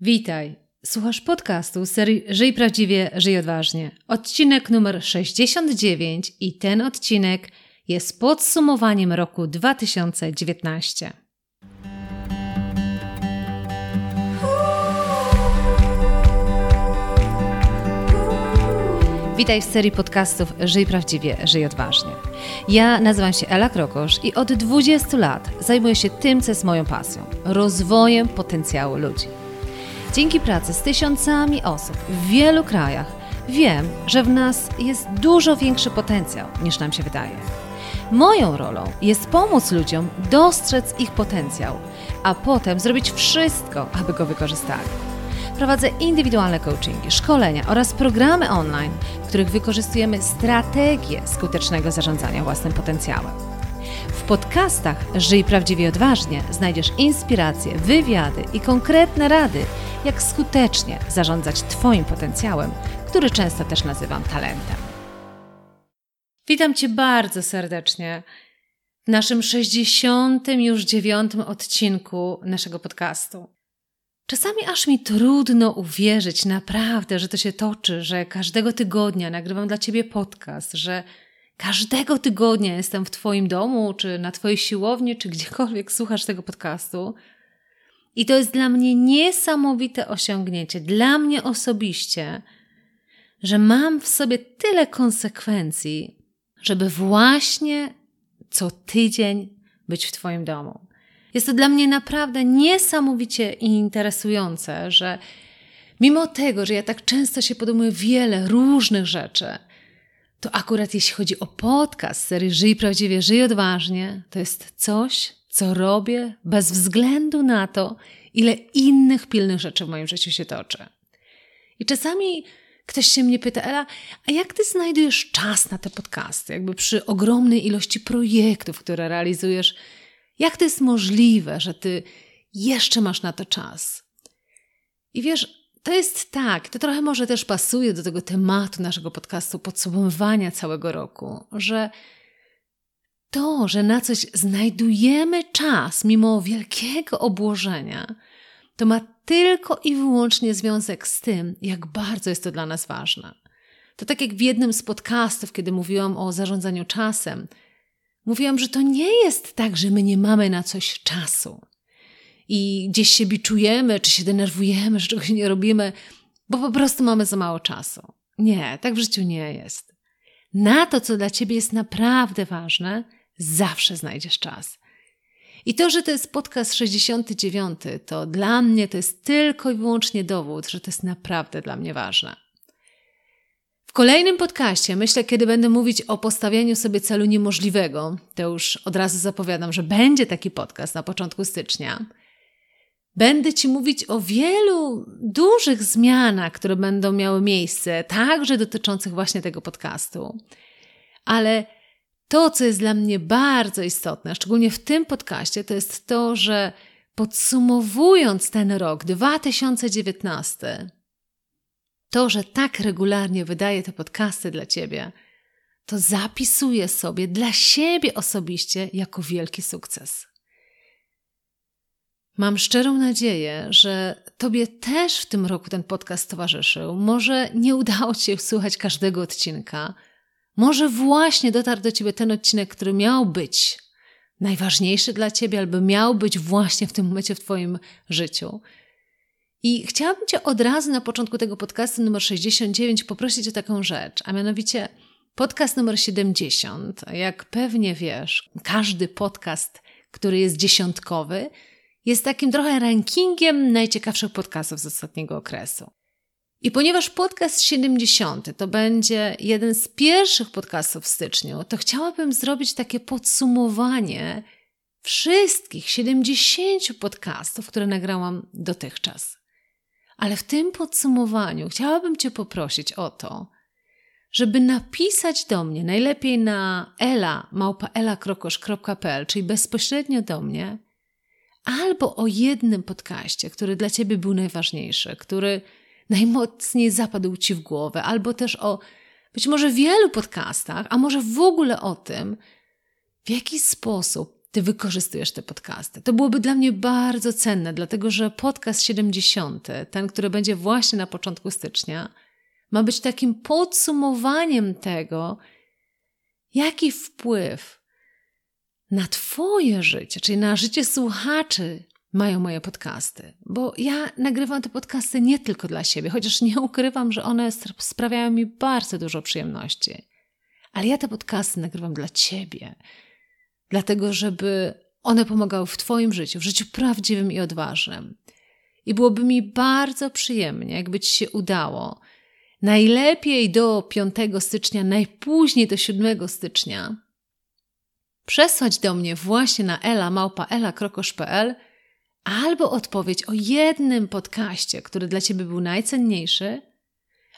Witaj. Słuchasz podcastu serii Żyj prawdziwie, żyj odważnie. Odcinek numer 69 i ten odcinek jest podsumowaniem roku 2019. Witaj w serii podcastów Żyj prawdziwie, żyj odważnie. Ja nazywam się Ela Krokosz i od 20 lat zajmuję się tym, co jest moją pasją rozwojem potencjału ludzi. Dzięki pracy z tysiącami osób w wielu krajach wiem, że w nas jest dużo większy potencjał niż nam się wydaje. Moją rolą jest pomóc ludziom dostrzec ich potencjał, a potem zrobić wszystko, aby go wykorzystali. Prowadzę indywidualne coachingi, szkolenia oraz programy online, w których wykorzystujemy strategię skutecznego zarządzania własnym potencjałem. W podcastach Żyj prawdziwie odważnie znajdziesz inspiracje, wywiady i konkretne rady, jak skutecznie zarządzać Twoim potencjałem, który często też nazywam talentem. Witam Cię bardzo serdecznie w naszym 60. już dziewiątym odcinku naszego podcastu. Czasami aż mi trudno uwierzyć naprawdę, że to się toczy, że każdego tygodnia nagrywam dla Ciebie podcast, że każdego tygodnia jestem w Twoim domu, czy na Twojej siłowni, czy gdziekolwiek słuchasz tego podcastu. I to jest dla mnie niesamowite osiągnięcie, dla mnie osobiście, że mam w sobie tyle konsekwencji, żeby właśnie co tydzień być w Twoim domu. Jest to dla mnie naprawdę niesamowicie interesujące, że mimo tego, że ja tak często się podejmuję wiele różnych rzeczy, to akurat jeśli chodzi o podcast serii Żyj Prawdziwie, Żyj Odważnie, to jest coś, co robię bez względu na to, ile innych pilnych rzeczy w moim życiu się toczy. I czasami ktoś się mnie pyta, Ela, a jak ty znajdujesz czas na te podcasty? Jakby przy ogromnej ilości projektów, które realizujesz, jak to jest możliwe, że ty jeszcze masz na to czas? I wiesz, to jest tak, to trochę może też pasuje do tego tematu naszego podcastu podsumowywania całego roku, że to, że na coś znajdujemy czas mimo wielkiego obłożenia, to ma tylko i wyłącznie związek z tym, jak bardzo jest to dla nas ważne. To tak jak w jednym z podcastów, kiedy mówiłam o zarządzaniu czasem, mówiłam, że to nie jest tak, że my nie mamy na coś czasu i gdzieś się biczujemy, czy się denerwujemy, że czegoś nie robimy, bo po prostu mamy za mało czasu. Nie, tak w życiu nie jest. Na to, co dla ciebie jest naprawdę ważne, zawsze znajdziesz czas. I to, że to jest podcast 69, to dla mnie to jest tylko i wyłącznie dowód, że to jest naprawdę dla mnie ważne. W kolejnym podcaście, myślę, kiedy będę mówić o postawianiu sobie celu niemożliwego, to już od razu zapowiadam, że będzie taki podcast na początku stycznia. Będę Ci mówić o wielu dużych zmianach, które będą miały miejsce, także dotyczących właśnie tego podcastu. Ale to, co jest dla mnie bardzo istotne, szczególnie w tym podcaście, to jest to, że podsumowując ten rok 2019, to, że tak regularnie wydaję te podcasty dla Ciebie, to zapisuję sobie dla siebie osobiście jako wielki sukces. Mam szczerą nadzieję, że Tobie też w tym roku ten podcast towarzyszył. Może nie udało Ci się słuchać każdego odcinka, może właśnie dotarł do ciebie ten odcinek, który miał być najważniejszy dla ciebie, albo miał być właśnie w tym momencie w twoim życiu. I chciałabym cię od razu na początku tego podcastu numer 69 poprosić o taką rzecz, a mianowicie podcast numer 70. Jak pewnie wiesz, każdy podcast, który jest dziesiątkowy, jest takim trochę rankingiem najciekawszych podcastów z ostatniego okresu. I ponieważ podcast 70 to będzie jeden z pierwszych podcastów w styczniu, to chciałabym zrobić takie podsumowanie wszystkich 70 podcastów, które nagrałam dotychczas. Ale w tym podsumowaniu chciałabym Cię poprosić o to, żeby napisać do mnie, najlepiej na ela, małpaelakrokosz.pl, czyli bezpośrednio do mnie, albo o jednym podcaście, który dla Ciebie był najważniejszy, który najmocniej zapadł ci w głowę, albo też o być może wielu podcastach, a może w ogóle o tym, w jaki sposób ty wykorzystujesz te podcasty. To byłoby dla mnie bardzo cenne, dlatego że podcast 70, ten, który będzie właśnie na początku stycznia, ma być takim podsumowaniem tego, jaki wpływ na Twoje życie, czyli na życie słuchaczy, mają moje podcasty. Bo ja nagrywam te podcasty nie tylko dla siebie, chociaż nie ukrywam, że one sprawiają mi bardzo dużo przyjemności. Ale ja te podcasty nagrywam dla Ciebie, dlatego żeby one pomagały w Twoim życiu, w życiu prawdziwym i odważnym. I byłoby mi bardzo przyjemnie, jakby Ci się udało, najlepiej do 5 stycznia, najpóźniej do 7 stycznia, przesłać do mnie właśnie na ela.ela.krokosz.pl albo odpowiedź o jednym podcaście, który dla Ciebie był najcenniejszy,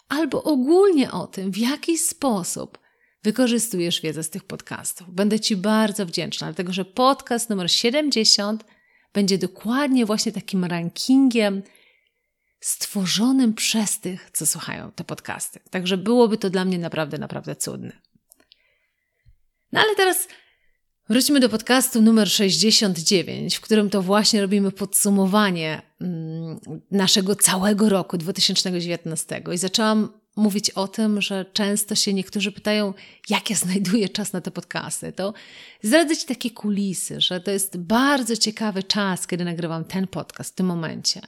albo ogólnie o tym, w jaki sposób wykorzystujesz wiedzę z tych podcastów. Będę Ci bardzo wdzięczna, dlatego że podcast numer 70 będzie dokładnie właśnie takim rankingiem stworzonym przez tych, co słuchają te podcasty. Także byłoby to dla mnie naprawdę, naprawdę cudne. No ale teraz wróćmy do podcastu numer 69, w którym to właśnie robimy podsumowanie mm, naszego całego roku 2019 i zaczęłam mówić o tym, że często się niektórzy pytają, jak ja znajduję czas na te podcasty, to zdradzę Ci takie kulisy, że to jest bardzo ciekawy czas, kiedy nagrywam ten podcast w tym momencie.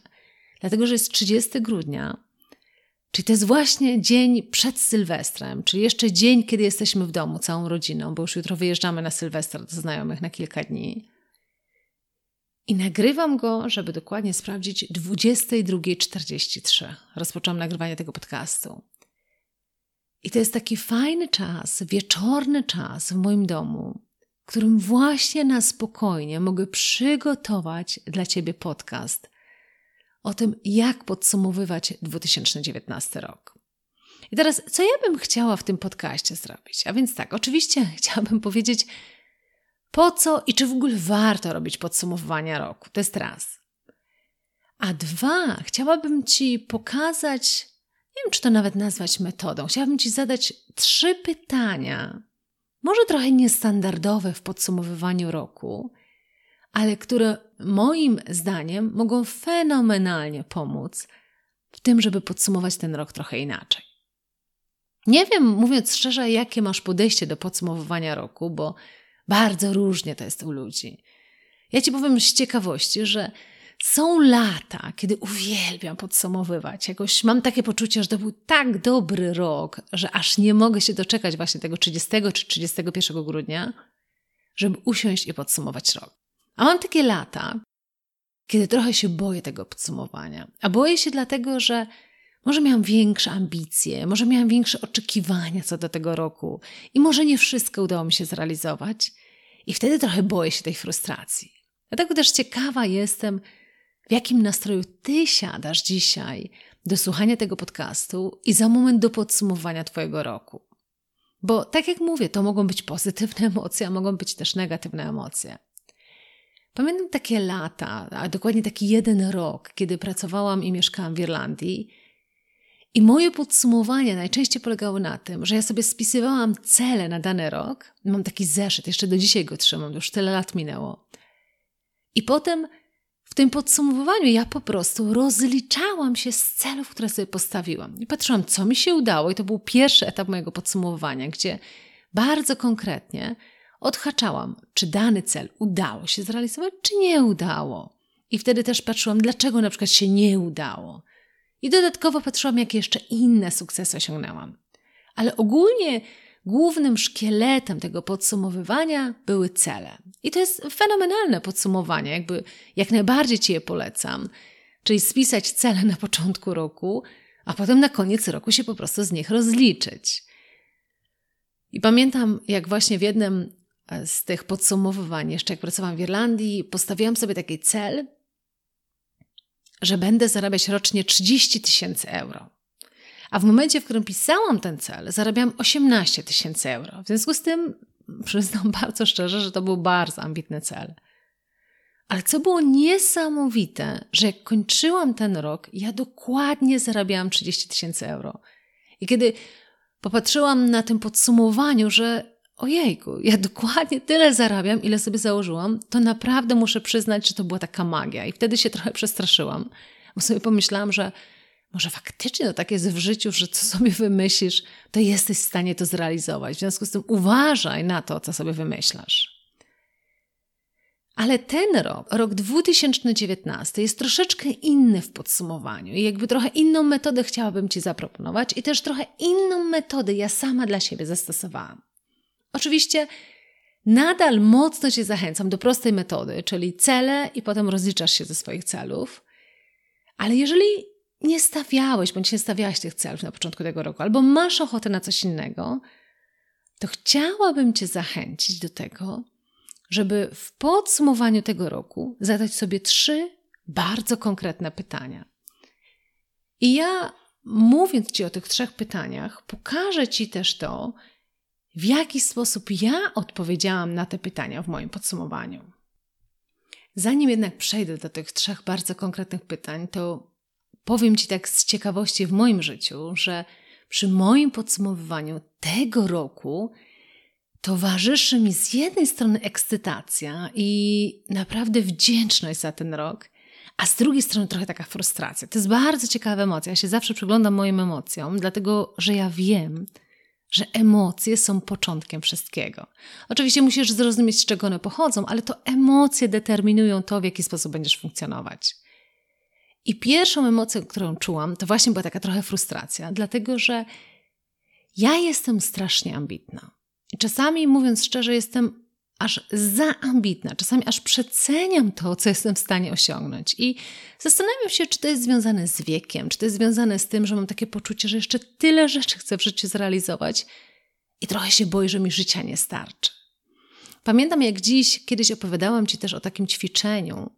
Dlatego, że jest 30 grudnia, czyli to jest właśnie dzień przed Sylwestrem, czyli jeszcze dzień, kiedy jesteśmy w domu całą rodziną, bo już jutro wyjeżdżamy na Sylwestra do znajomych na kilka dni. I nagrywam go, żeby dokładnie sprawdzić, 22.43. Rozpoczęłam nagrywanie tego podcastu. I to jest taki fajny czas, wieczorny czas w moim domu, w którym właśnie na spokojnie mogę przygotować dla Ciebie podcast o tym, jak podsumowywać 2019 rok. I teraz, co ja bym chciała w tym podcaście zrobić? A więc tak, oczywiście chciałabym powiedzieć, po co i czy w ogóle warto robić podsumowania roku. To jest raz. A dwa, chciałabym Ci pokazać nie wiem, czy to nawet nazwać metodą. Chciałabym Ci zadać trzy pytania, może trochę niestandardowe w podsumowywaniu roku, ale które moim zdaniem mogą fenomenalnie pomóc w tym, żeby podsumować ten rok trochę inaczej. Nie wiem, mówiąc szczerze, jakie masz podejście do podsumowywania roku, bo bardzo różnie to jest u ludzi. Ja Ci powiem z ciekawości, że są lata, kiedy uwielbiam podsumowywać. Jakoś mam takie poczucie, że to był tak dobry rok, że aż nie mogę się doczekać właśnie tego 30 czy 31 grudnia, żeby usiąść i podsumować rok. A mam takie lata, kiedy trochę się boję tego podsumowania. A boję się dlatego, że może miałam większe ambicje, może miałam większe oczekiwania co do tego roku i może nie wszystko udało mi się zrealizować. I wtedy trochę boję się tej frustracji. Dlatego też ciekawa jestem, w jakim nastroju ty siadasz dzisiaj do słuchania tego podcastu i za moment do podsumowania Twojego roku. Bo tak jak mówię, to mogą być pozytywne emocje, a mogą być też negatywne emocje. Pamiętam takie lata, a dokładnie taki jeden rok, kiedy pracowałam i mieszkałam w Irlandii. I moje podsumowania najczęściej polegały na tym, że ja sobie spisywałam cele na dany rok. Mam taki zeszyt, jeszcze do dzisiaj go trzymam, już tyle lat minęło. I potem w tym podsumowaniu ja po prostu rozliczałam się z celów, które sobie postawiłam. I patrzyłam, co mi się udało, i to był pierwszy etap mojego podsumowania, gdzie bardzo konkretnie odhaczałam, czy dany cel udało się zrealizować, czy nie udało. I wtedy też patrzyłam, dlaczego na przykład się nie udało. I dodatkowo patrzyłam, jakie jeszcze inne sukcesy osiągnęłam. Ale ogólnie głównym szkieletem tego podsumowywania były cele. I to jest fenomenalne podsumowanie, jakby jak najbardziej Ci je polecam. Czyli spisać cele na początku roku, a potem na koniec roku się po prostu z nich rozliczyć. I pamiętam, jak właśnie w jednym z tych podsumowywań, jeszcze jak pracowałam w Irlandii, postawiłam sobie taki cel, że będę zarabiać rocznie 30 tysięcy euro. A w momencie, w którym pisałam ten cel, zarabiałam 18 tysięcy euro. W związku z tym przyznam bardzo szczerze, że to był bardzo ambitny cel. Ale co było niesamowite, że jak kończyłam ten rok, ja dokładnie zarabiałam 30 tysięcy euro. I kiedy popatrzyłam na tym podsumowaniu, że ojejku, ja dokładnie tyle zarabiam, ile sobie założyłam, to naprawdę muszę przyznać, że to była taka magia. I wtedy się trochę przestraszyłam, bo sobie pomyślałam, że może faktycznie to tak jest w życiu, że co sobie wymyślisz, to jesteś w stanie to zrealizować. W związku z tym uważaj na to, co sobie wymyślasz. Ale ten rok, rok 2019, jest troszeczkę inny w podsumowaniu i jakby trochę inną metodę chciałabym Ci zaproponować, i też trochę inną metodę ja sama dla siebie zastosowałam. Oczywiście nadal mocno Cię zachęcam do prostej metody, czyli cele i potem rozliczasz się ze swoich celów. Ale jeżeli nie stawiałeś bądź nie stawiałaś tych celów na początku tego roku, albo masz ochotę na coś innego, to chciałabym Cię zachęcić do tego, żeby w podsumowaniu tego roku zadać sobie trzy bardzo konkretne pytania. I ja, mówiąc Ci o tych trzech pytaniach, pokażę Ci też to, w jaki sposób ja odpowiedziałam na te pytania w moim podsumowaniu. Zanim jednak przejdę do tych trzech bardzo konkretnych pytań, to powiem Ci tak z ciekawości w moim życiu, że przy moim podsumowywaniu tego roku towarzyszy mi z jednej strony ekscytacja i naprawdę wdzięczność za ten rok, a z drugiej strony trochę taka frustracja. To jest bardzo ciekawa emocja. Ja się zawsze przyglądam moim emocjom, dlatego że ja wiem, że emocje są początkiem wszystkiego. Oczywiście musisz zrozumieć, z czego one pochodzą, ale to emocje determinują to, w jaki sposób będziesz funkcjonować. I pierwszą emocją, którą czułam, to właśnie była taka trochę frustracja, dlatego że ja jestem strasznie ambitna. I czasami, mówiąc szczerze, jestem aż za ambitna, czasami aż przeceniam to, co jestem w stanie osiągnąć. I zastanawiam się, czy to jest związane z wiekiem, czy to jest związane z tym, że mam takie poczucie, że jeszcze tyle rzeczy chcę w życiu zrealizować i trochę się boję, że mi życia nie starczy. Pamiętam, jak dziś kiedyś opowiadałam Ci też o takim ćwiczeniu,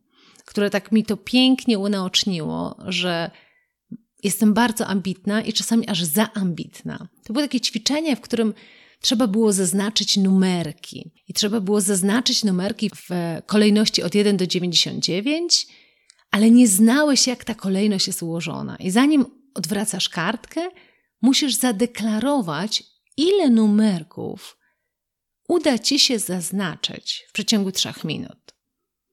które tak mi to pięknie unaoczniło, że jestem bardzo ambitna i czasami aż za ambitna. To było takie ćwiczenie, w którym trzeba było zaznaczyć numerki. I trzeba było zaznaczyć numerki w kolejności od 1 do 99, ale nie znałeś, jak ta kolejność jest ułożona. I zanim odwracasz kartkę, musisz zadeklarować, ile numerków uda ci się zaznaczyć w przeciągu 3 minut.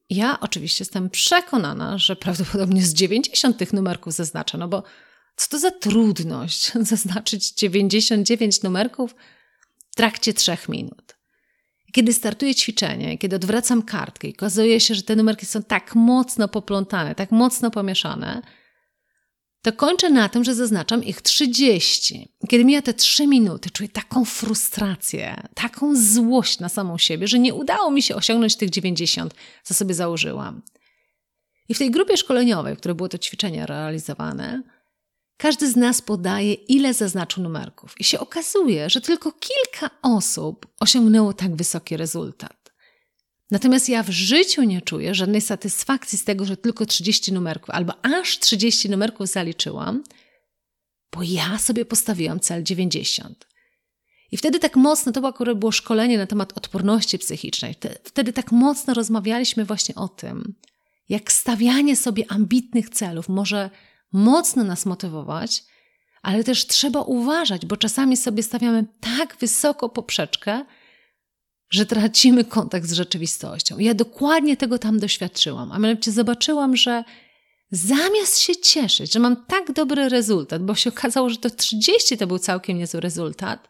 Ja oczywiście jestem przekonana, że prawdopodobnie z 90 tych numerków zaznaczę, no bo co to za trudność zaznaczyć 99 numerków trakcie trzech minut. Kiedy startuję ćwiczenie, kiedy odwracam kartkę i okazuje się, że te numerki są tak mocno poplątane, tak mocno pomieszane, to kończę na tym, że zaznaczam ich 30. Kiedy mija te 3 minuty, czuję taką frustrację, taką złość na samą siebie, że nie udało mi się osiągnąć tych 90, co sobie założyłam. I w tej grupie szkoleniowej, w której było to ćwiczenie realizowane, każdy z nas podaje, ile zaznaczył numerków, i się okazuje, że tylko kilka osób osiągnęło tak wysoki rezultat. Natomiast ja w życiu nie czuję żadnej satysfakcji z tego, że tylko 30 numerków albo aż 30 numerków zaliczyłam, bo ja sobie postawiłam cel 90. I wtedy tak mocno, to akurat było szkolenie na temat odporności psychicznej, wtedy tak mocno rozmawialiśmy właśnie o tym, jak stawianie sobie ambitnych celów może mocno nas motywować, ale też trzeba uważać, bo czasami sobie stawiamy tak wysoko poprzeczkę, że tracimy kontakt z rzeczywistością. Ja dokładnie tego tam doświadczyłam, a mianowicie zobaczyłam, że zamiast się cieszyć, że mam tak dobry rezultat, bo się okazało, że to 30 to był całkiem niezły rezultat,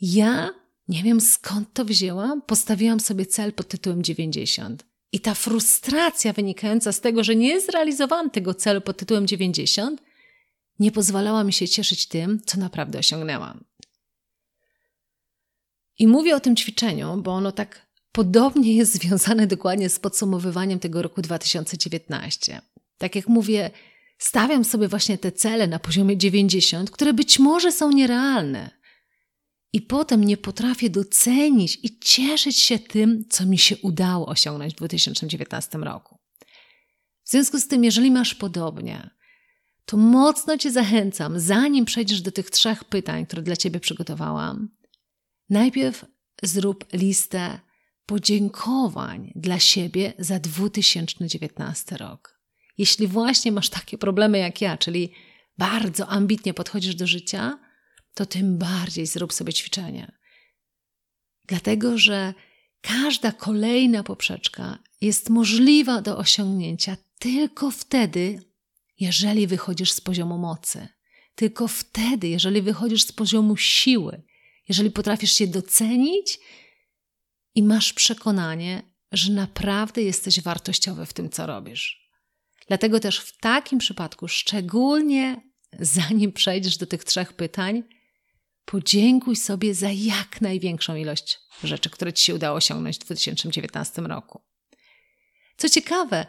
ja nie wiem skąd to wzięłam, postawiłam sobie cel pod tytułem 90. I ta frustracja wynikająca z tego, że nie zrealizowałam tego celu pod tytułem 90, nie pozwalała mi się cieszyć tym, co naprawdę osiągnęłam. I mówię o tym ćwiczeniu, bo ono tak podobnie jest związane dokładnie z podsumowywaniem tego roku 2019. Tak jak mówię, stawiam sobie właśnie te cele na poziomie 90, które być może są nierealne, i potem nie potrafię docenić i cieszyć się tym, co mi się udało osiągnąć w 2019 roku. W związku z tym, jeżeli masz podobnie, to mocno Cię zachęcam, zanim przejdziesz do tych trzech pytań, które dla Ciebie przygotowałam, najpierw zrób listę podziękowań dla siebie za 2019 rok. Jeśli właśnie masz takie problemy jak ja, czyli bardzo ambitnie podchodzisz do życia, to tym bardziej zrób sobie ćwiczenie. Dlatego, że każda kolejna poprzeczka jest możliwa do osiągnięcia tylko wtedy, jeżeli wychodzisz z poziomu mocy. Tylko wtedy, jeżeli wychodzisz z poziomu siły, jeżeli potrafisz się docenić i masz przekonanie, że naprawdę jesteś wartościowy w tym, co robisz. Dlatego też w takim przypadku, szczególnie zanim przejdziesz do tych trzech pytań, podziękuj sobie za jak największą ilość rzeczy, które Ci się udało osiągnąć w 2019 roku. Co ciekawe,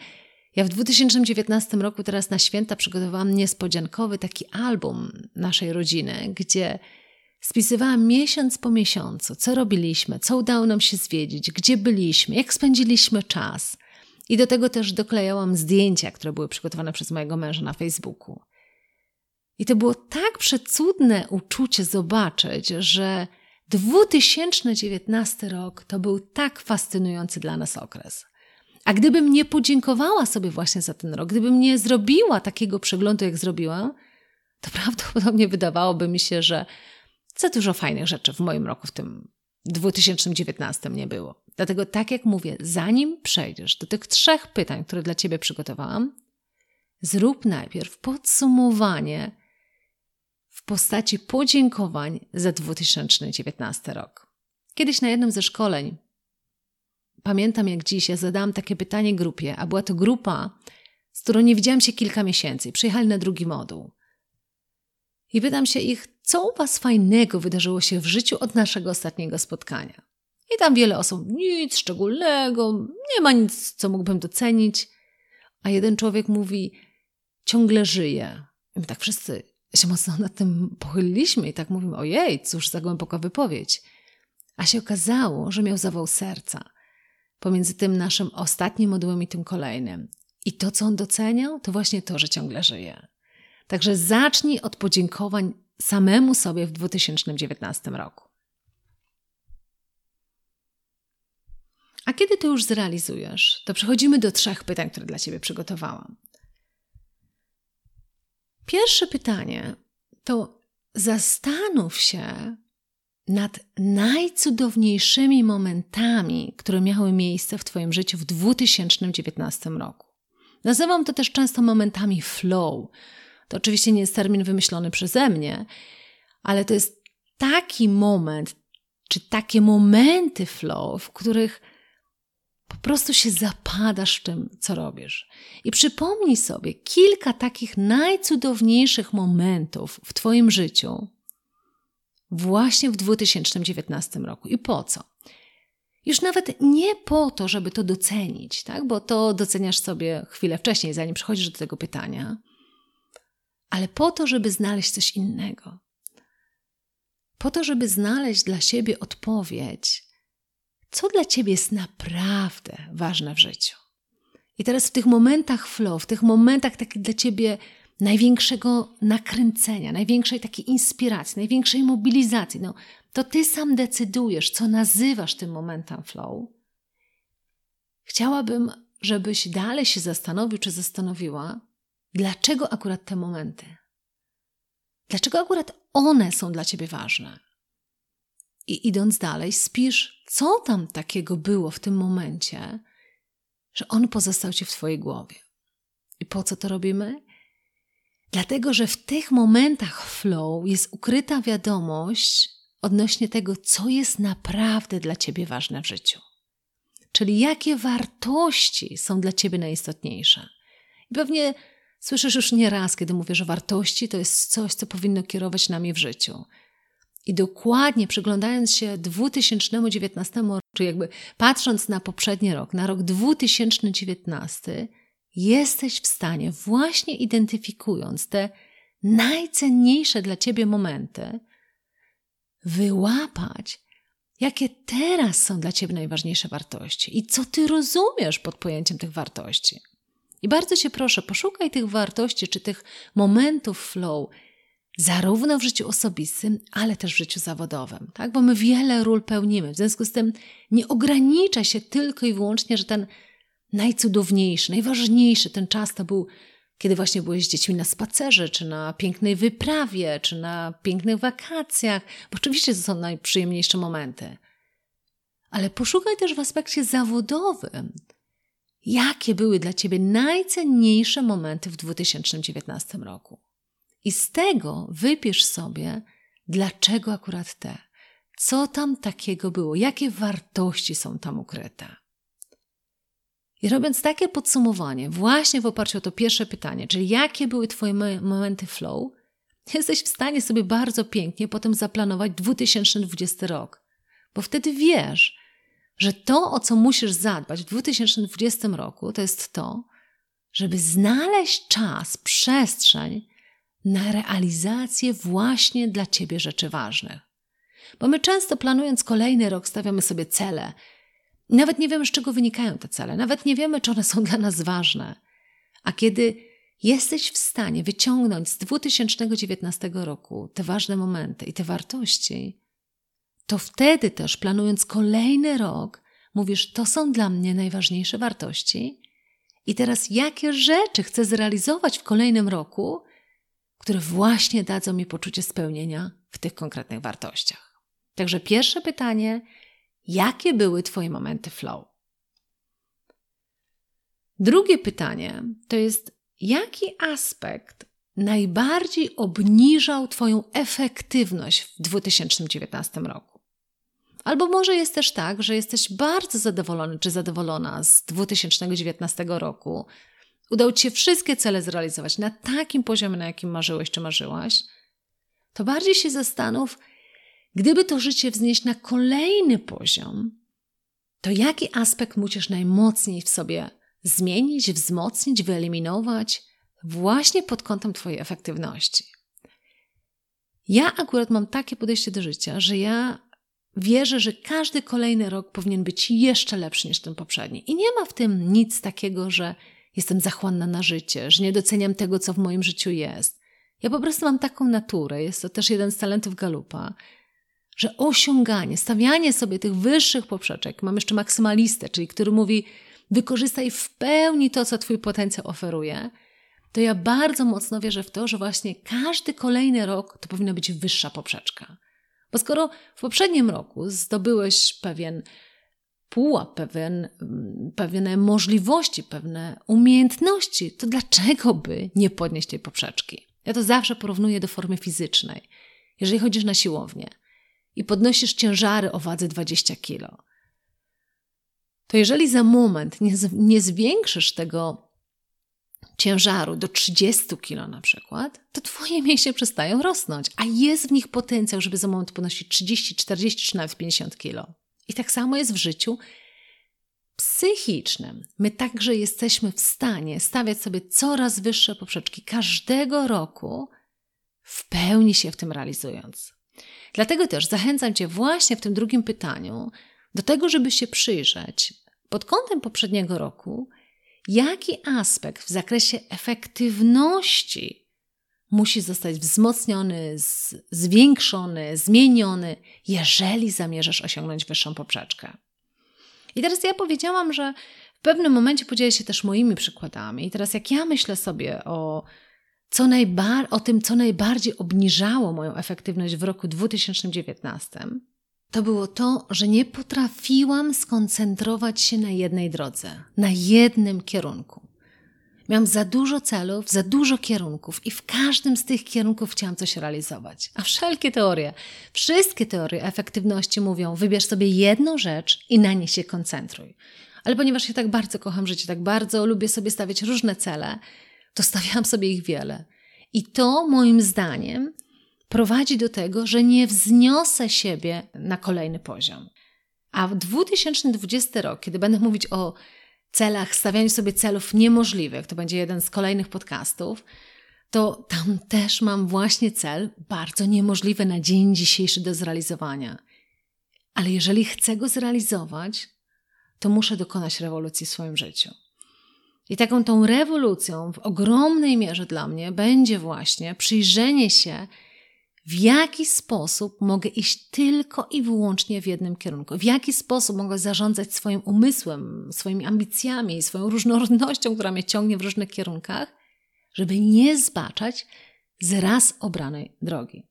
ja w 2019 roku teraz na święta przygotowałam niespodziankowy taki album naszej rodziny, gdzie spisywałam miesiąc po miesiącu, co robiliśmy, co udało nam się zwiedzić, gdzie byliśmy, jak spędziliśmy czas. I do tego też doklejałam zdjęcia, które były przygotowane przez mojego męża na Facebooku. I to było tak przecudne uczucie zobaczyć, że 2019 rok to był tak fascynujący dla nas okres. A gdybym nie podziękowała sobie właśnie za ten rok, gdybym nie zrobiła takiego przeglądu, jak zrobiłam, to prawdopodobnie wydawałoby mi się, że za dużo fajnych rzeczy w moim roku, w tym 2019 nie było. Dlatego, tak jak mówię, zanim przejdziesz do tych trzech pytań, które dla Ciebie przygotowałam, zrób najpierw podsumowanie w postaci podziękowań za 2019 rok. Kiedyś na jednym ze szkoleń pamiętam jak dziś, ja zadałam takie pytanie grupie, a była to grupa, z którą nie widziałam się kilka miesięcy. Przyjechali na drugi moduł. I pytam się ich, co u Was fajnego wydarzyło się w życiu od naszego ostatniego spotkania. I tam wiele osób, nic szczególnego, nie ma nic, co mógłbym docenić. A jeden człowiek mówi, ciągle żyje. I my tak wszyscy się mocno nad tym pochyliliśmy i tak mówimy, ojej, cóż za głęboka wypowiedź. A się okazało, że miał zawał serca pomiędzy tym naszym ostatnim modułem i tym kolejnym. I to, co on doceniał, to właśnie to, że ciągle żyje. Także zacznij od podziękowań samemu sobie w 2019 roku. A kiedy to już zrealizujesz, to przechodzimy do trzech pytań, które dla Ciebie przygotowałam. Pierwsze pytanie to zastanów się, nad najcudowniejszymi momentami, które miały miejsce w Twoim życiu w 2019 roku. Nazywam to też często momentami flow. To oczywiście nie jest termin wymyślony przeze mnie, ale to jest taki moment, czy takie momenty flow, w których po prostu się zapadasz w tym, co robisz. I przypomnij sobie kilka takich najcudowniejszych momentów w Twoim życiu, właśnie w 2019 roku. I po co? Już nawet nie po to, żeby to docenić, tak? bo to doceniasz sobie chwilę wcześniej, zanim przechodzisz do tego pytania, ale po to, żeby znaleźć coś innego. Po to, żeby znaleźć dla siebie odpowiedź, co dla ciebie jest naprawdę ważne w życiu. I teraz w tych momentach flow, w tych momentach takich dla ciebie największego nakręcenia, największej takiej inspiracji, największej mobilizacji. No, to ty sam decydujesz, co nazywasz tym momentem flow. Chciałabym, żebyś dalej się zastanowił, czy zastanowiła, dlaczego akurat te momenty. Dlaczego akurat one są dla ciebie ważne? I idąc dalej, spisz, co tam takiego było w tym momencie, że on pozostał ci w twojej głowie. I po co to robimy? Dlatego, że w tych momentach flow jest ukryta wiadomość odnośnie tego, co jest naprawdę dla ciebie ważne w życiu. Czyli jakie wartości są dla ciebie najistotniejsze. I pewnie słyszysz już nie raz, kiedy mówię, że wartości to jest coś, co powinno kierować nami w życiu. I dokładnie przyglądając się 2019 roku, czy jakby patrząc na poprzedni rok, na rok 2019, jesteś w stanie, właśnie identyfikując te najcenniejsze dla ciebie momenty, wyłapać, jakie teraz są dla ciebie najważniejsze wartości i co ty rozumiesz pod pojęciem tych wartości. I bardzo cię proszę, poszukaj tych wartości czy tych momentów flow, zarówno w życiu osobistym, ale też w życiu zawodowym, tak? Bo my wiele ról pełnimy. W związku z tym nie ogranicza się tylko i wyłącznie, że ten najcudowniejszy, najważniejszy ten czas to był, kiedy właśnie byłeś z dziećmi na spacerze, czy na pięknej wyprawie, czy na pięknych wakacjach, bo oczywiście to są najprzyjemniejsze momenty. ale poszukaj też w aspekcie zawodowym. Jakie były dla Ciebie najcenniejsze momenty w 2019 roku? I z tego wypisz sobie, dlaczego akurat te. Co tam takiego było? Jakie wartości są tam ukryte? I robiąc takie podsumowanie, właśnie w oparciu o to pierwsze pytanie, czyli jakie były Twoje momenty flow, jesteś w stanie sobie bardzo pięknie potem zaplanować 2020 rok, bo wtedy wiesz, że to, o co musisz zadbać w 2020 roku, to jest to, żeby znaleźć czas, przestrzeń na realizację właśnie dla Ciebie rzeczy ważnych. Bo my często planując kolejny rok stawiamy sobie cele. Nawet nie wiemy, z czego wynikają te cele, nawet nie wiemy, czy one są dla nas ważne. A kiedy jesteś w stanie wyciągnąć z 2019 roku te ważne momenty i te wartości, to wtedy też planując kolejny rok, mówisz: To są dla mnie najważniejsze wartości. I teraz, jakie rzeczy chcę zrealizować w kolejnym roku, które właśnie dadzą mi poczucie spełnienia w tych konkretnych wartościach? Także pierwsze pytanie: jakie były Twoje momenty flow? Drugie pytanie to jest, jaki aspekt najbardziej obniżał Twoją efektywność w 2019 roku? Albo może jest też tak, że jesteś bardzo zadowolony czy zadowolona z 2019 roku. Udało Ci się wszystkie cele zrealizować na takim poziomie, na jakim marzyłeś czy marzyłaś. To bardziej się zastanów, gdyby to życie wznieść na kolejny poziom, to jaki aspekt musisz najmocniej w sobie zmienić, wzmocnić, wyeliminować właśnie pod kątem Twojej efektywności. Ja akurat mam takie podejście do życia, że ja wierzę, że każdy kolejny rok powinien być jeszcze lepszy niż ten poprzedni. I nie ma w tym nic takiego, że jestem zachłanna na życie, że nie doceniam tego, co w moim życiu jest. Ja po prostu mam taką naturę, jest to też jeden z talentów Galupa, że osiąganie, stawianie sobie tych wyższych poprzeczek, mam jeszcze maksymalistę, czyli który mówi, wykorzystaj w pełni to, co Twój potencjał oferuje, to ja bardzo mocno wierzę w to, że właśnie każdy kolejny rok to powinna być wyższa poprzeczka. Bo skoro w poprzednim roku zdobyłeś pewien pułap, pewien, pewne możliwości, pewne umiejętności, to dlaczego by nie podnieść tej poprzeczki? Ja to zawsze porównuję do formy fizycznej. Jeżeli chodzisz na siłownię i podnosisz ciężary o wadze 20 kg, to jeżeli za moment nie, nie zwiększysz tego ciężaru do 30 kg na przykład, to twoje mięśnie przestają rosnąć, a jest w nich potencjał, żeby za moment ponosić 30, 40 czy nawet 50 kg. I tak samo jest w życiu psychicznym. My także jesteśmy w stanie stawiać sobie coraz wyższe poprzeczki każdego roku, w pełni się w tym realizując. Dlatego też zachęcam Cię właśnie w tym drugim pytaniu do tego, żeby się przyjrzeć pod kątem poprzedniego roku, jaki aspekt w zakresie efektywności musi zostać wzmocniony, zwiększony, zmieniony, jeżeli zamierzasz osiągnąć wyższą poprzeczkę. I teraz ja powiedziałam, że w pewnym momencie podzielę się też moimi przykładami. I teraz jak ja myślę sobie o, co najbar- o tym, co najbardziej obniżało moją efektywność w roku 2019, to było to, że nie potrafiłam skoncentrować się na jednej drodze, na jednym kierunku. Miałam za dużo celów, za dużo kierunków i w każdym z tych kierunków chciałam coś realizować. A wszelkie teorie, wszystkie teorie efektywności mówią: wybierz sobie jedną rzecz i na niej się koncentruj. Ale ponieważ ja tak bardzo kocham życie, tak bardzo lubię sobie stawiać różne cele, to stawiałam sobie ich wiele. I to moim zdaniem prowadzi do tego, że nie wzniosę siebie na kolejny poziom. A w 2020 rok, kiedy będę mówić o celach, stawianiu sobie celów niemożliwych, to będzie jeden z kolejnych podcastów, to tam też mam właśnie cel bardzo niemożliwy na dzień dzisiejszy do zrealizowania. Ale jeżeli chcę go zrealizować, to muszę dokonać rewolucji w swoim życiu. I taką tą rewolucją w ogromnej mierze dla mnie będzie właśnie przyjrzenie się w jaki sposób mogę iść tylko i wyłącznie w jednym kierunku, w jaki sposób mogę zarządzać swoim umysłem, swoimi ambicjami, swoją różnorodnością, która mnie ciągnie w różnych kierunkach, żeby nie zbaczać z raz obranej drogi.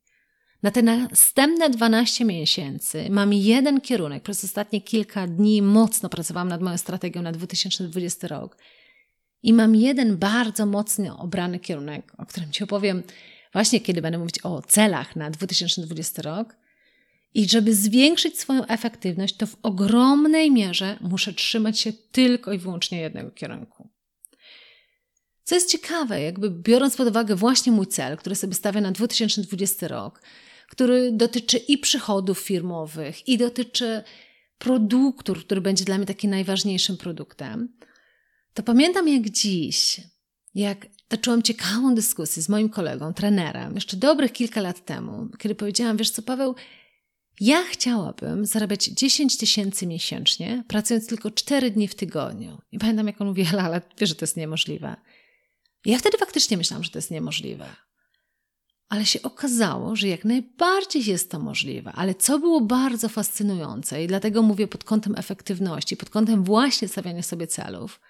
Na te następne 12 miesięcy mam jeden kierunek. Przez ostatnie kilka dni mocno pracowałam nad moją strategią na 2020 rok. I mam jeden bardzo mocno obrany kierunek, o którym Ci opowiem właśnie kiedy będę mówić o celach na 2020 rok. I żeby zwiększyć swoją efektywność, to w ogromnej mierze muszę trzymać się tylko i wyłącznie jednego kierunku. Co jest ciekawe, jakby biorąc pod uwagę właśnie mój cel, który sobie stawiam na 2020 rok, który dotyczy i przychodów firmowych, i dotyczy produktu, który będzie dla mnie takim najważniejszym produktem, to pamiętam jak dziś, jak toczyłam ciekawą dyskusję z moim kolegą, trenerem, jeszcze dobrych kilka lat temu, kiedy powiedziałam, wiesz co Paweł, ja chciałabym zarabiać 10 tysięcy miesięcznie, pracując tylko 4 dni w tygodniu. I pamiętam, jak on mówi, ale wiesz, że to jest niemożliwe. I ja wtedy faktycznie myślałam, że to jest niemożliwe. Ale się okazało, że jak najbardziej jest to możliwe. Ale co było bardzo fascynujące, i dlatego mówię pod kątem efektywności, pod kątem właśnie stawiania sobie celów,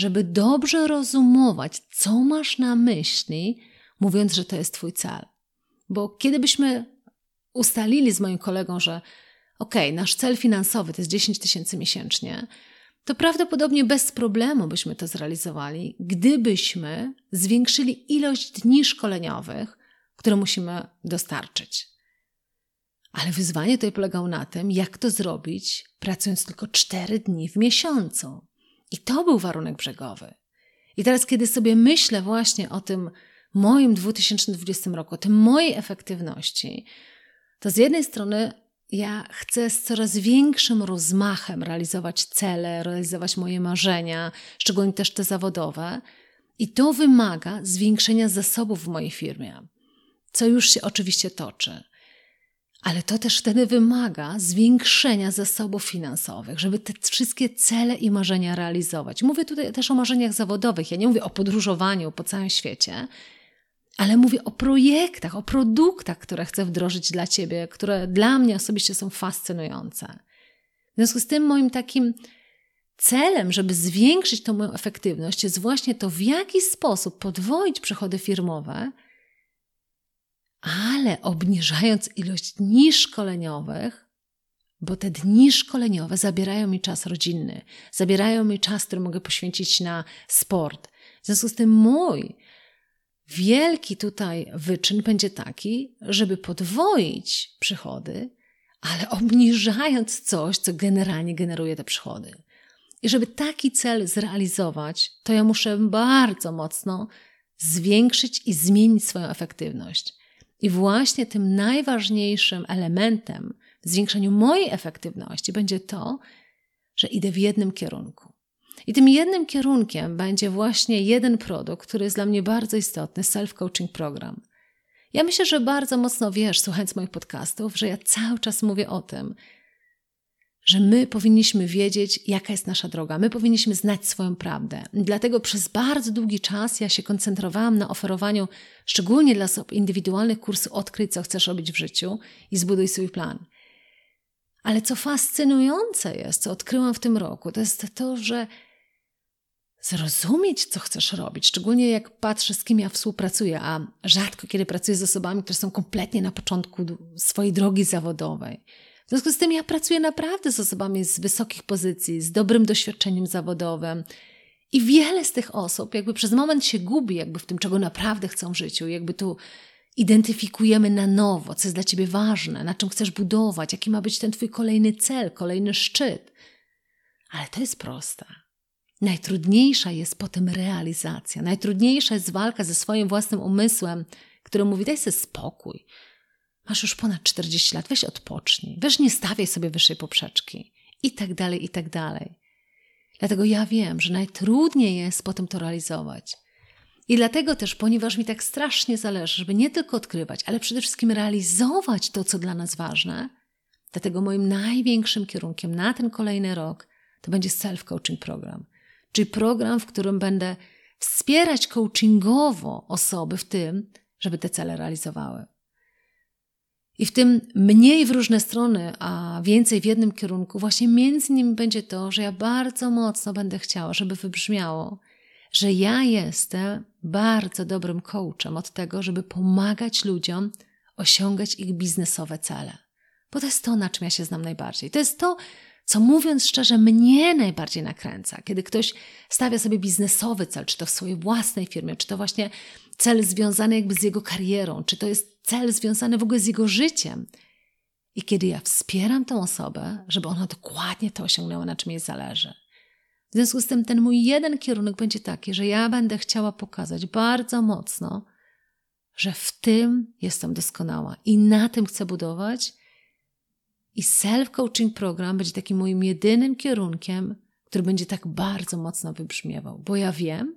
żeby dobrze rozumować, co masz na myśli, mówiąc, że to jest Twój cel. Bo kiedy byśmy ustalili z moim kolegą, że ok, nasz cel finansowy to jest 10 tysięcy miesięcznie, to prawdopodobnie bez problemu byśmy to zrealizowali, gdybyśmy zwiększyli ilość dni szkoleniowych, które musimy dostarczyć. Ale wyzwanie tutaj polegało na tym, jak to zrobić, pracując tylko 4 dni w miesiącu. I to był warunek brzegowy. I teraz, kiedy sobie myślę właśnie o tym moim 2020 roku, o tym mojej efektywności, to z jednej strony ja chcę z coraz większym rozmachem realizować cele, realizować moje marzenia, szczególnie też te zawodowe, i to wymaga zwiększenia zasobów w mojej firmie, co już się oczywiście toczy. Ale to też wtedy wymaga zwiększenia zasobów finansowych, żeby te wszystkie cele i marzenia realizować. Mówię tutaj też o marzeniach zawodowych. Ja nie mówię o podróżowaniu po całym świecie, ale mówię o projektach, o produktach, które chcę wdrożyć dla Ciebie, które dla mnie osobiście są fascynujące. W związku z tym moim takim celem, żeby zwiększyć tą moją efektywność, jest właśnie to, w jaki sposób podwoić przychody firmowe, ale obniżając ilość dni szkoleniowych, bo te dni szkoleniowe zabierają mi czas rodzinny, zabierają mi czas, który mogę poświęcić na sport. W związku z tym mój wielki tutaj wyczyn będzie taki, żeby podwoić przychody, ale obniżając coś, co generalnie generuje te przychody. I żeby taki cel zrealizować, to ja muszę bardzo mocno zwiększyć i zmienić swoją efektywność. I właśnie tym najważniejszym elementem w zwiększeniu mojej efektywności będzie to, że idę w jednym kierunku. I tym jednym kierunkiem będzie właśnie jeden produkt, który jest dla mnie bardzo istotny self-coaching program. Ja myślę, że bardzo mocno wiesz, słuchając moich podcastów, że ja cały czas mówię o tym, że my powinniśmy wiedzieć, jaka jest nasza droga, my powinniśmy znać swoją prawdę. Dlatego przez bardzo długi czas ja się koncentrowałam na oferowaniu, szczególnie dla osób indywidualnych, kursu Odkryj, co chcesz robić w życiu i zbuduj swój plan. Ale co fascynujące jest, co odkryłam w tym roku, to jest to, że zrozumieć, co chcesz robić, szczególnie jak patrzę, z kim ja współpracuję, a rzadko kiedy pracuję z osobami, które są kompletnie na początku swojej drogi zawodowej. W związku z tym ja pracuję naprawdę z osobami z wysokich pozycji, z dobrym doświadczeniem zawodowym. I wiele z tych osób jakby przez moment się gubi jakby w tym, czego naprawdę chcą w życiu. Jakby tu identyfikujemy na nowo, co jest dla Ciebie ważne, na czym chcesz budować, jaki ma być ten Twój kolejny cel, kolejny szczyt. Ale to jest proste. Najtrudniejsza jest potem realizacja. Najtrudniejsza jest walka ze swoim własnym umysłem, który mówi: daj sobie spokój. Masz już ponad 40 lat, weź odpocznij, weź nie stawiaj sobie wyższej poprzeczki. I tak dalej, i tak dalej. Dlatego ja wiem, że najtrudniej jest potem to realizować. I dlatego też, ponieważ mi tak strasznie zależy, żeby nie tylko odkrywać, ale przede wszystkim realizować to, co dla nas ważne, dlatego moim największym kierunkiem na ten kolejny rok to będzie self-coaching program czyli program, w którym będę wspierać coachingowo osoby w tym, żeby te cele realizowały. I w tym mniej w różne strony, a więcej w jednym kierunku, właśnie między nimi będzie to, że ja bardzo mocno będę chciała, żeby wybrzmiało, że ja jestem bardzo dobrym coachem od tego, żeby pomagać ludziom osiągać ich biznesowe cele. Bo to jest to, na czym ja się znam najbardziej. To jest to, co mówiąc szczerze, mnie najbardziej nakręca. Kiedy ktoś stawia sobie biznesowy cel, czy to w swojej własnej firmie, czy to właśnie cel związany jakby z jego karierą, czy to jest cel związany w ogóle z jego życiem. I kiedy ja wspieram tę osobę, żeby ona dokładnie to osiągnęła, na czym jej zależy. W związku z tym ten mój jeden kierunek będzie taki, że ja będę chciała pokazać bardzo mocno, że w tym jestem doskonała i na tym chcę budować. I self-coaching program będzie takim moim jedynym kierunkiem, który będzie tak bardzo mocno wybrzmiewał, bo ja wiem,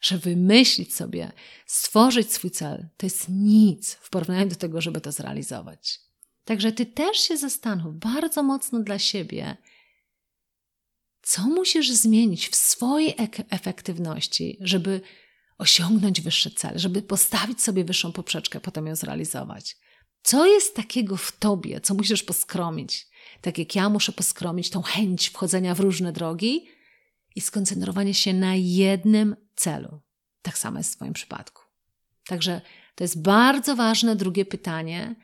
że wymyślić sobie, stworzyć swój cel, to jest nic w porównaniu do tego, żeby to zrealizować. Także ty też się zastanów bardzo mocno dla siebie, co musisz zmienić w swojej efektywności, żeby osiągnąć wyższy cel, żeby postawić sobie wyższą poprzeczkę, potem ją zrealizować. Co jest takiego w tobie, co musisz poskromić? Tak jak ja muszę poskromić tą chęć wchodzenia w różne drogi i skoncentrowanie się na jednym celu. Tak samo jest w Twoim przypadku. Także to jest bardzo ważne drugie pytanie.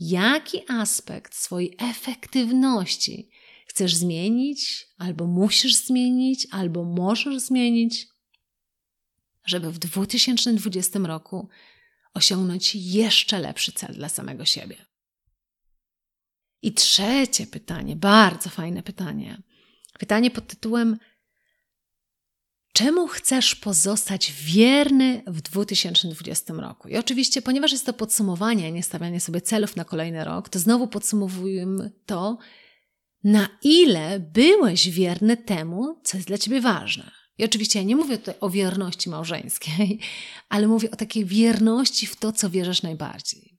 Jaki aspekt swojej efektywności chcesz zmienić, albo musisz zmienić, albo możesz zmienić, żeby w 2020 roku osiągnąć jeszcze lepszy cel dla samego siebie? I trzecie pytanie, bardzo fajne pytanie. Pytanie pod tytułem: Czemu chcesz pozostać wierny w 2020 roku? I oczywiście, ponieważ jest to podsumowanie, nie stawianie sobie celów na kolejny rok, to znowu podsumowujemy to, na ile byłeś wierny temu, co jest dla ciebie ważne. I oczywiście ja nie mówię tutaj o wierności małżeńskiej, ale mówię o takiej wierności w to, co wierzysz najbardziej.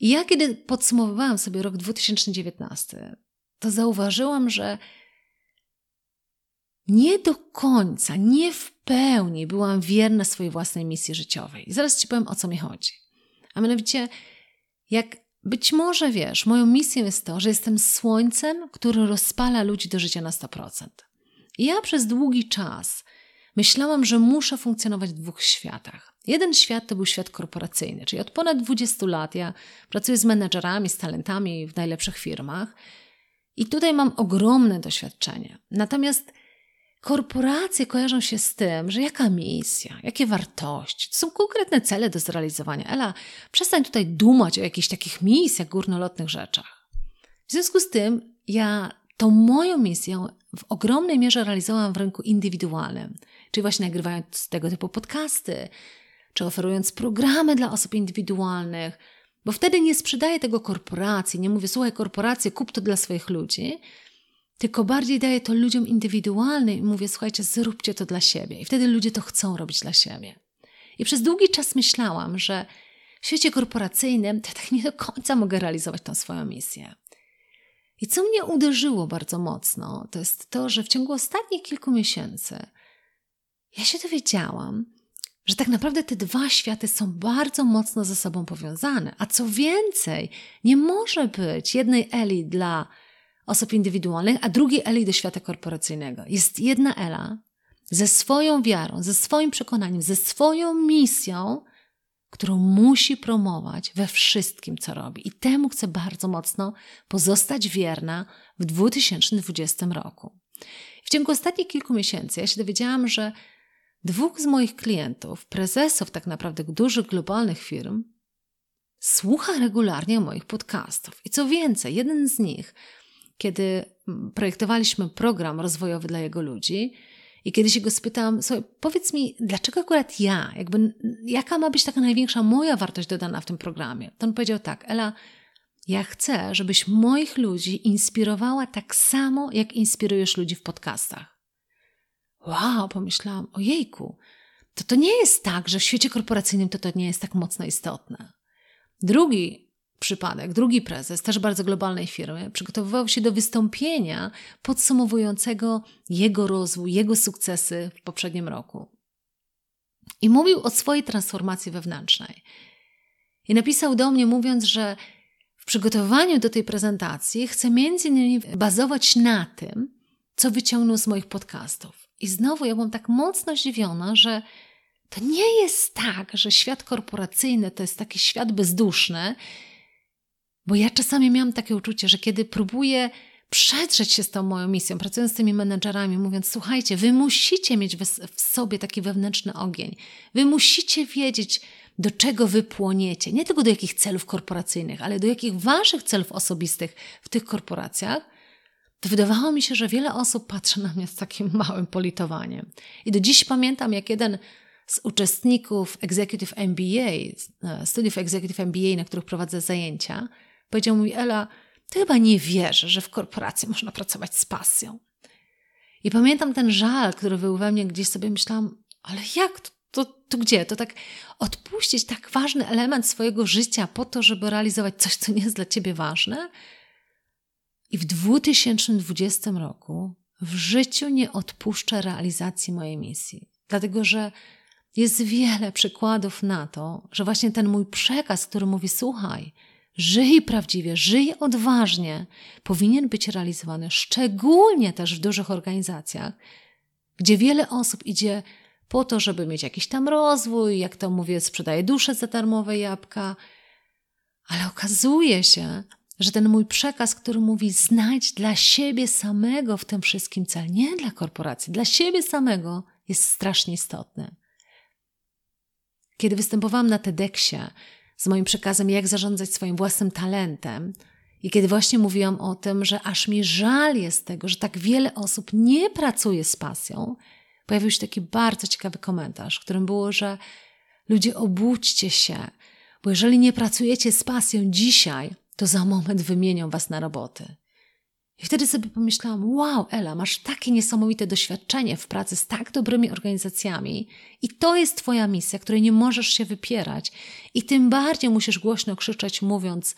I ja, kiedy podsumowywałam sobie rok 2019, to zauważyłam, że nie do końca, nie w pełni byłam wierna swojej własnej misji życiowej. I zaraz Ci powiem, o co mi chodzi. A mianowicie, jak być może wiesz, moją misją jest to, że jestem słońcem, który rozpala ludzi do życia na 100%. I ja przez długi czas myślałam, że muszę funkcjonować w dwóch światach. Jeden świat to był świat korporacyjny, czyli od ponad 20 lat ja pracuję z menedżerami, z talentami w najlepszych firmach i tutaj mam ogromne doświadczenie. Natomiast Korporacje kojarzą się z tym, że jaka misja, jakie wartości, to są konkretne cele do zrealizowania. Ela, przestań tutaj dumać o jakichś takich misjach, górnolotnych rzeczach. W związku z tym ja tą moją misję w ogromnej mierze realizowałam w rynku indywidualnym, czyli właśnie nagrywając tego typu podcasty, czy oferując programy dla osób indywidualnych, bo wtedy nie sprzedaję tego korporacji, nie mówię, słuchaj, korporacje, kup to dla swoich ludzi, tylko bardziej daję to ludziom indywidualnym i mówię, słuchajcie, zróbcie to dla siebie. I wtedy ludzie to chcą robić dla siebie. I przez długi czas myślałam, że w świecie korporacyjnym tak nie do końca mogę realizować tą swoją misję. I co mnie uderzyło bardzo mocno, to jest to, że w ciągu ostatnich kilku miesięcy ja się dowiedziałam, że tak naprawdę te dwa światy są bardzo mocno ze sobą powiązane. A co więcej, nie może być jednej Eli dla osób indywidualnych, a drugiej Eli do świata korporacyjnego. Jest jedna Ela ze swoją wiarą, ze swoim przekonaniem, ze swoją misją, którą musi promować we wszystkim, co robi. I temu chcę bardzo mocno pozostać wierna w 2020 roku. W ciągu ostatnich kilku miesięcy ja się dowiedziałam, że dwóch z moich klientów, prezesów tak naprawdę dużych globalnych firm, słucha regularnie moich podcastów. I co więcej, jeden z nich kiedy mm, projektowaliśmy program rozwojowy dla jego ludzi i kiedy się go spytałam, słuchaj, powiedz mi, dlaczego akurat ja? Jakby, jaka ma być taka największa moja wartość dodana w tym programie? To on powiedział tak, Ela, ja chcę, żebyś moich ludzi inspirowała tak samo, jak inspirujesz ludzi w podcastach. Wow, pomyślałam, ojejku, to to nie jest tak, że w świecie korporacyjnym to to nie jest tak mocno istotne. Drugi przypadek. Drugi prezes, też bardzo globalnej firmy, przygotowywał się do wystąpienia podsumowującego jego rozwój, jego sukcesy w poprzednim roku. I mówił o swojej transformacji wewnętrznej. I napisał do mnie, mówiąc, że w przygotowaniu do tej prezentacji chce między innymi bazować na tym, co wyciągnął z moich podcastów. I znowu ja byłam tak mocno zdziwiona, że to nie jest tak, że świat korporacyjny to jest taki świat bezduszny Bo ja czasami miałam takie uczucie, że kiedy próbuję przedrzeć się z tą moją misją, pracując z tymi menedżerami, mówiąc: Słuchajcie, wy musicie mieć w sobie taki wewnętrzny ogień. Wy musicie wiedzieć, do czego wy płoniecie. Nie tylko do jakich celów korporacyjnych, ale do jakich waszych celów osobistych w tych korporacjach. To wydawało mi się, że wiele osób patrzy na mnie z takim małym politowaniem. I do dziś pamiętam, jak jeden z uczestników Executive MBA, e, studiów Executive MBA, na których prowadzę zajęcia, powiedział mi: Ela, ty chyba nie wierzysz, że w korporacji można pracować z pasją. I pamiętam ten żal, który był we mnie, gdzieś sobie myślałam, ale jak to, to, to gdzie? To tak odpuścić tak ważny element swojego życia po to, żeby realizować coś, co nie jest dla ciebie ważne? I w 2020 roku w życiu nie odpuszczę realizacji mojej misji. Dlatego, że jest wiele przykładów na to, że właśnie ten mój przekaz, który mówi: Słuchaj, żyj prawdziwie, żyj odważnie, powinien być realizowany, szczególnie też w dużych organizacjach, gdzie wiele osób idzie po to, żeby mieć jakiś tam rozwój, jak to mówię, sprzedaje duszę za darmowe jabłka, ale okazuje się, że ten mój przekaz, który mówi znajdź dla siebie samego w tym wszystkim cel, nie dla korporacji, dla siebie samego, jest strasznie istotny. Kiedy występowałam na TEDxie z moim przekazem, jak zarządzać swoim własnym talentem, i kiedy właśnie mówiłam o tym, że aż mi żal jest tego, że tak wiele osób nie pracuje z pasją, pojawił się taki bardzo ciekawy komentarz, w którym było, że ludzie obudźcie się, bo jeżeli nie pracujecie z pasją dzisiaj, to za moment wymienią was na roboty. I wtedy sobie pomyślałam: Wow, Ela, masz takie niesamowite doświadczenie w pracy z tak dobrymi organizacjami, i to jest Twoja misja, której nie możesz się wypierać, i tym bardziej musisz głośno krzyczeć, mówiąc: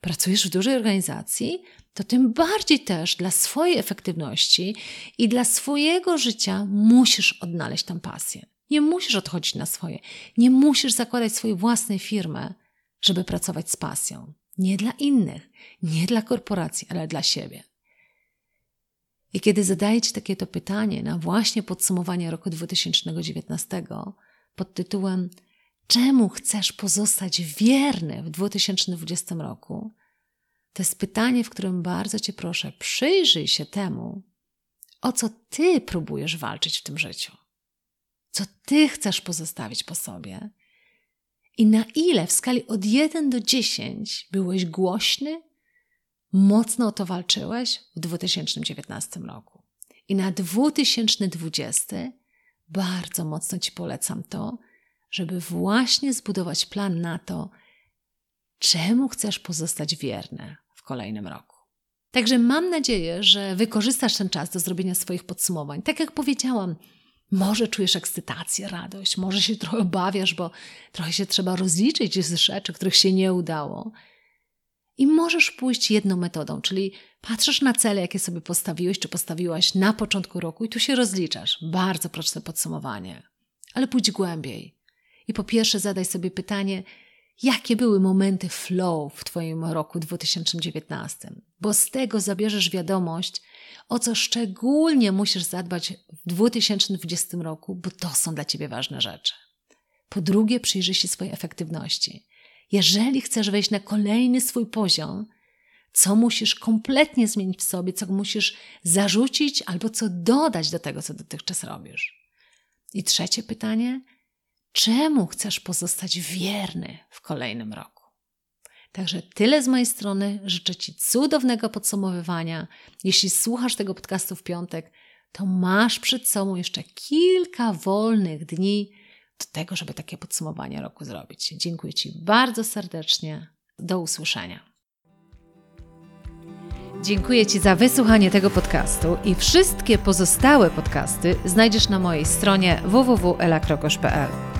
Pracujesz w dużej organizacji, to tym bardziej też dla swojej efektywności i dla swojego życia musisz odnaleźć tę pasję. Nie musisz odchodzić na swoje, nie musisz zakładać swojej własnej firmy, żeby pracować z pasją. Nie dla innych, nie dla korporacji, ale dla siebie. I kiedy zadaję Ci takie to pytanie na właśnie podsumowanie roku 2019 pod tytułem Czemu chcesz pozostać wierny w 2020 roku? To jest pytanie, w którym bardzo Cię proszę, przyjrzyj się temu, o co Ty próbujesz walczyć w tym życiu. Co Ty chcesz pozostawić po sobie i na ile w skali od 1 do 10 byłeś głośny, mocno o to walczyłeś w 2019 roku. I na 2020 bardzo mocno Ci polecam to, żeby właśnie zbudować plan na to, czemu chcesz pozostać wierny w kolejnym roku. Także mam nadzieję, że wykorzystasz ten czas do zrobienia swoich podsumowań. Tak jak powiedziałam, może czujesz ekscytację, radość, może się trochę obawiasz, bo trochę się trzeba rozliczyć z rzeczy, których się nie udało. I możesz pójść jedną metodą, czyli patrzysz na cele, jakie sobie postawiłeś czy postawiłaś na początku roku i tu się rozliczasz. Bardzo proste podsumowanie. Ale pójdź głębiej. I po pierwsze zadaj sobie pytanie, jakie były momenty flow w Twoim roku 2019, bo z tego zabierzesz wiadomość, o co szczególnie musisz zadbać w 2020 roku, bo to są dla Ciebie ważne rzeczy. Po drugie, przyjrzyj się swojej efektywności. Jeżeli chcesz wejść na kolejny swój poziom, co musisz kompletnie zmienić w sobie, co musisz zarzucić albo co dodać do tego, co dotychczas robisz. I trzecie pytanie, czemu chcesz pozostać wierny w kolejnym roku? Także tyle z mojej strony. Życzę Ci cudownego podsumowywania. Jeśli słuchasz tego podcastu w piątek, to masz przed sobą jeszcze kilka wolnych dni do tego, żeby takie podsumowanie roku zrobić. Dziękuję Ci bardzo serdecznie. Do usłyszenia. Dziękuję Ci za wysłuchanie tego podcastu i wszystkie pozostałe podcasty znajdziesz na mojej stronie www.elakrokosz.pl.